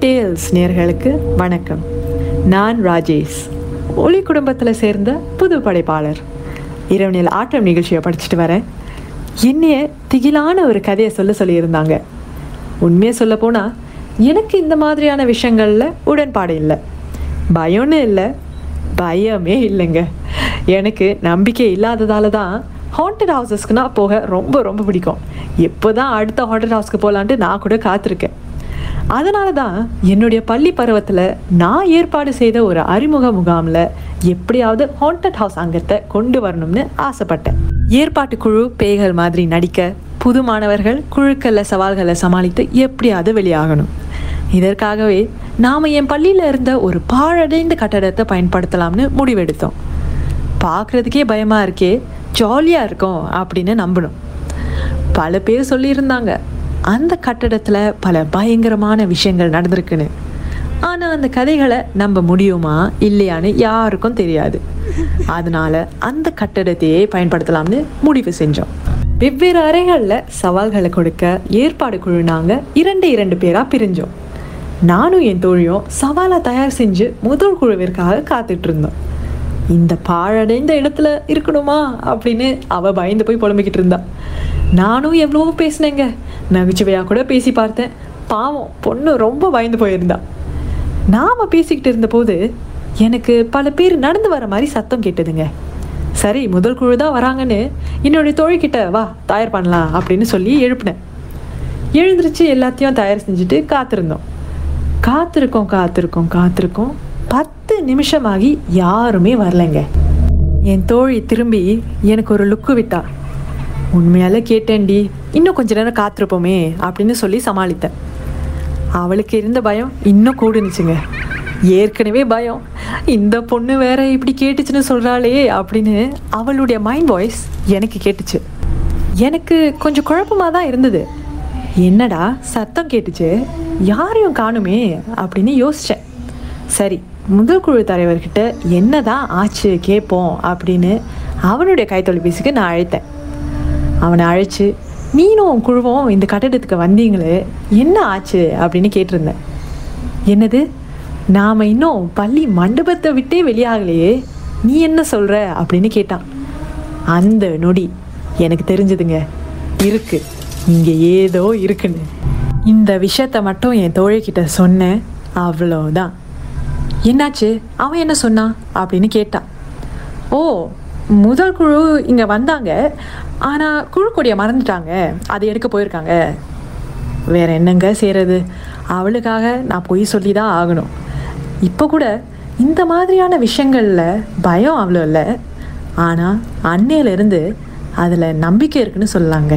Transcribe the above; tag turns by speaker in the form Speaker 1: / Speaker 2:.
Speaker 1: Tales
Speaker 2: நேர்களுக்கு வணக்கம். நான் ராஜேஷ். ஒளி குடும்பத்தில் சேர்ந்த புது படைப்பாளர். இரவு ஆட்டம் நிகழ்ச்சியை படிச்சுட்டு வரேன். என்னைய திகிலான ஒரு கதையை சொல்ல சொல்லியிருந்தாங்க. உண்மையை சொல்ல போனால் எனக்கு இந்த மாதிரியான விஷயங்களில் உடன்பாடு இல்லை. பயம்னு இல்லை. பயமே இல்லைங்க. எனக்கு நம்பிக்கை இல்லாததால தான் ஹாண்டட் ஹவுசஸ்க்குனா போக ரொம்ப ரொம்ப பிடிக்கும். எப்போ தான் அடுத்த ஹாண்டட் ஹவுஸ்க்கு போகலான்ட்டு நான் கூட காத்திருக்கேன். அதனால தான் என்னுடைய பள்ளி பருவத்தில் நான் ஏற்பாடு செய்த ஒரு அறிமுக முகாமில் எப்படியாவது ஹாண்டட் ஹவுஸ் அங்கத்தை கொண்டு வரணும்னு ஆசைப்பட்டேன். ஏற்பாட்டு குழு பேய்கள் மாதிரி நடிக்க புது மாணவர்கள் குழுக்களில் சவால்களை சமாளித்து எப்படியாவது வெளியாகணும். இதற்காகவே நாம் என் பள்ளியில் இருந்த ஒரு பாழடைந்த கட்டடத்தை பயன்படுத்தலாம்னு முடிவெடுத்தோம். பார்க்குறதுக்கே பயமாக இருக்கே ஜாலியாக இருக்கும் அப்படின்னு நம்பணும். பல பேர் சொல்லியிருந்தாங்க அந்த கட்டடத்தில் பல பயங்கரமான விஷயங்கள் நடந்திருக்குன்னு. ஆனால் அந்த கதைகளை நம்ப முடியுமா? இல்லையான்னு யாருக்கும் தெரியாது. அதனால அந்த கட்டடத்தையே பயன்படுத்தலாம்னு முடிவு செஞ்சோம். வெவ்வேறு அறைகளில் சவால்களை கொடுக்க ஏற்பாடு குழு நாங்கள் இரண்டு இரண்டு பேராக பிரிஞ்சோம். நானும் என் தோழியும் சவாலை தயார் செஞ்சு முதல் குழுவிற்காக காத்துட்டு இருந்தோம் இந்த பாழடைந்த இடத்துல இருக்கணுமா? அப்படின்னு அவள் பயந்து போய் புலம்பிக்கிட்டு இருந்தாள் நானும் எவ்வளவோ பேசினேங்க. நகைச்சுவையாக கூட பேசி பார்த்தேன். பாவம் பொண்ணு ரொம்ப பயந்து போயிருந்தா. நாம் பேசிக்கிட்டு இருந்தபோது எனக்கு பல பேர் நடந்து வர மாதிரி சத்தம் கேட்டதுங்க. சரி முதல் குழு தான் வராங்கன்னு என்னுடைய தோழிக்கிட்ட வா தயார் பண்ணலாம் அப்படின்னு சொல்லி எழுப்பினேன். எழுந்திருச்சு எல்லாத்தையும் தயார் செஞ்சுட்டு காத்திருந்தோம். காத்திருக்கோம் காத்திருக்கோம் காத்திருக்கோம். பத்து நிமிஷமாகி யாருமே வரலைங்க. என் தோழி திரும்பி எனக்கு ஒரு லுக்கு விட்டா. உண்மையால கேட்டேன்டி. இன்னும் கொஞ்ச நேரம் காத்திருப்போமே அப்படின்னு சொல்லி சமாளித்தேன். அவளுக்கு இருந்த பயம் இன்னும் கூடுனுச்சுங்க. ஏற்கனவே பயம். இந்த பொண்ணு வேற இப்படி கேட்டுச்சுன்னு சொல்கிறாளே அப்படின்னு அவளுடைய மைண்ட் வாய்ஸ் எனக்கு கேட்டுச்சு. எனக்கு கொஞ்சம் குழப்பமாக தான் இருந்தது. என்னடா சத்தம் கேட்டுச்சு? யாரையும் காணுமே அப்படின்னு யோசித்தேன் சரி முதல் குழு தலைவர்கிட்ட என்னதான் ஆச்சு கேட்போம் அப்படின்னு அவனுடைய கைத்தொலைபேசிக்கு நான் அழைத்தேன். அவனை அழைச்சு நீனும் உன் குழுவும் இந்த கட்டிடத்துக்கு வந்தீங்களே என்ன ஆச்சு? அப்படின்னு கேட்டிருந்தேன். என்னது? நாம் இன்னும் பள்ளி மண்டபத்தை விட்டே வெளியாகலையே நீ என்ன சொல்கிற அப்படின்னு கேட்டான். அந்த நொடி எனக்கு தெரிஞ்சதுங்க. இருக்கு. இங்கே ஏதோ இருக்குன்னு. இந்த விஷயத்த மட்டும் என் தோழிக்கிட்ட சொன்னேன். அவ்வளோதான் என்னாச்சு? அவன் என்ன சொன்னான்? அப்படின்னு கேட்டான். ஓ முதல் குழு இங்கே வந்தாங்க. ஆனால் குழு கொடியை மறந்துட்டாங்க. அதை எடுக்க போயிருக்காங்க. வேற என்னங்க செய்கிறது அவளுக்காக நான் பொய் சொல்லி தான் ஆகணும். இப்போ கூட இந்த மாதிரியான விஷயங்களில் பயம் அவ்வளோ இல்லை. ஆனால் அன்னையிலேருந்து அதில் நம்பிக்கை இருக்குன்னு சொல்லலாங்க.